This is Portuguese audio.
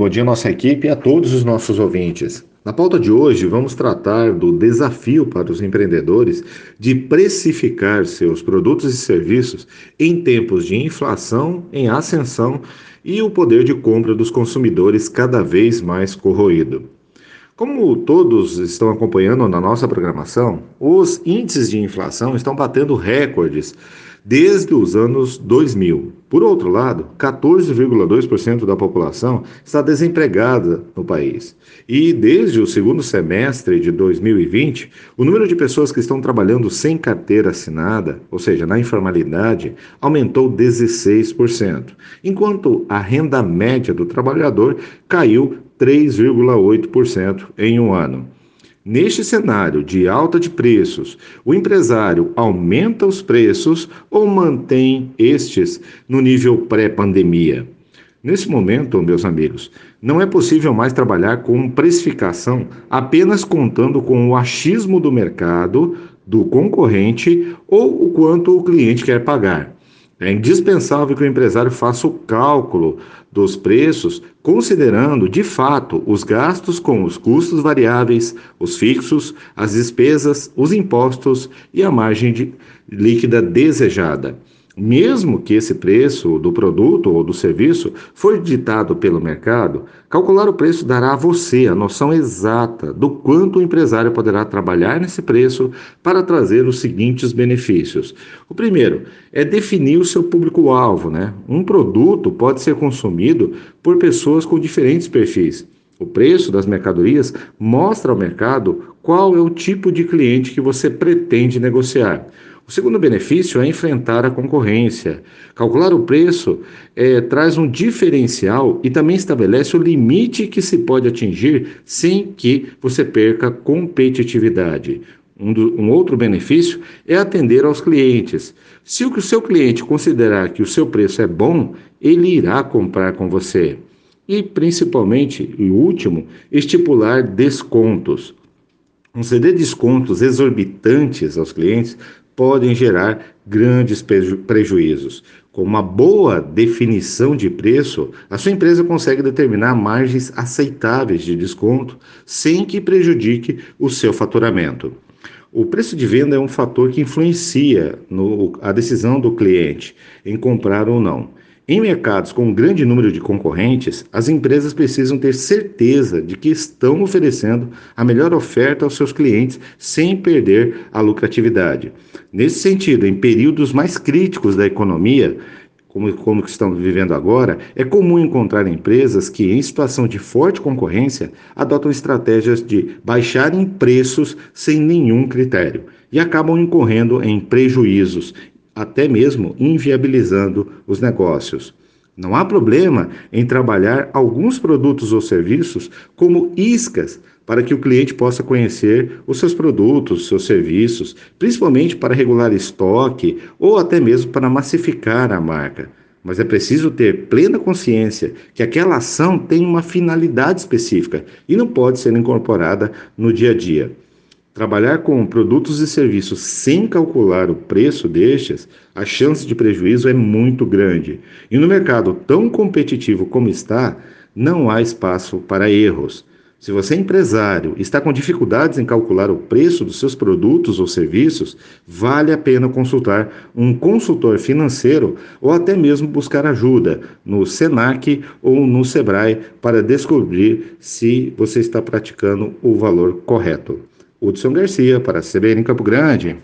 Bom dia, nossa equipe e a todos os nossos ouvintes. Na pauta de hoje, vamos tratar do desafio para os empreendedores de precificar seus produtos e serviços em tempos de inflação em ascensão e o poder de compra dos consumidores cada vez mais corroído. Como todos estão acompanhando na nossa programação, os índices de inflação estão batendo recordes desde os anos 2000. Por outro lado, 14,2% da população está desempregada no país. E desde o segundo semestre de 2020, o número de pessoas que estão trabalhando sem carteira assinada, ou seja, na informalidade, aumentou 16%, enquanto a renda média do trabalhador caiu 3,8% em um ano. Neste cenário de alta de preços, o empresário aumenta os preços ou mantém estes no nível pré-pandemia? Nesse momento, meus amigos, não é possível mais trabalhar com precificação apenas contando com o achismo do mercado, do concorrente ou o quanto o cliente quer pagar. É indispensável que o empresário faça o cálculo dos preços, considerando de fato os gastos com os custos variáveis, os fixos, as despesas, os impostos e a margem de líquida desejada. Mesmo que esse preço do produto ou do serviço for ditado pelo mercado, calcular o preço dará a você a noção exata do quanto o empresário poderá trabalhar nesse preço para trazer os seguintes benefícios. O primeiro é definir o seu público-alvo. Né? Um produto pode ser consumido por pessoas com diferentes perfis. O preço das mercadorias mostra ao mercado qual é o tipo de cliente que você pretende negociar. O segundo benefício é enfrentar a concorrência. Calcular o preço é, traz um diferencial e também estabelece o limite que se pode atingir sem que você perca competitividade. Um, do, um, outro benefício é atender aos clientes. Se o, o seu cliente considerar que o seu preço é bom, ele irá comprar com você. E principalmente, e último, estipular descontos. Conceder descontos exorbitantes aos clientes podem gerar grandes preju prejuízos. Com uma boa definição de preço, a sua empresa consegue determinar margens aceitáveis de desconto sem que prejudique o seu faturamento. O preço de venda é um fator que influencia no, a decisão do cliente em comprar ou não. Em mercados com um grande número de concorrentes, as empresas precisam ter certeza de que estão oferecendo a melhor oferta aos seus clientes sem perder a lucratividade. Nesse sentido, em períodos mais críticos da economia, como, como estamos vivendo agora, é comum encontrar empresas que, em situação de forte concorrência, adotam estratégias de baixarem preços sem nenhum critério e acabam incorrendo em prejuízos até mesmo inviabilizando os negócios. Não há problema em trabalhar alguns produtos ou serviços como iscas para que o cliente possa conhecer os seus produtos, seus serviços, principalmente para regular estoque ou até mesmo para massificar a marca. Mas é preciso ter plena consciência que aquela ação tem uma finalidade específica e não pode ser incorporada no dia a dia. Trabalhar com produtos e serviços sem calcular o preço destes, a chance de prejuízo é muito grande. E no mercado tão competitivo como está, não há espaço para erros. Se você é empresário e está com dificuldades em calcular o preço dos seus produtos ou serviços, vale a pena consultar um consultor financeiro ou até mesmo buscar ajuda no SENAC ou no SEBRAE para descobrir se você está praticando o valor correto. Hudson Garcia, para a CBN Campo Grande.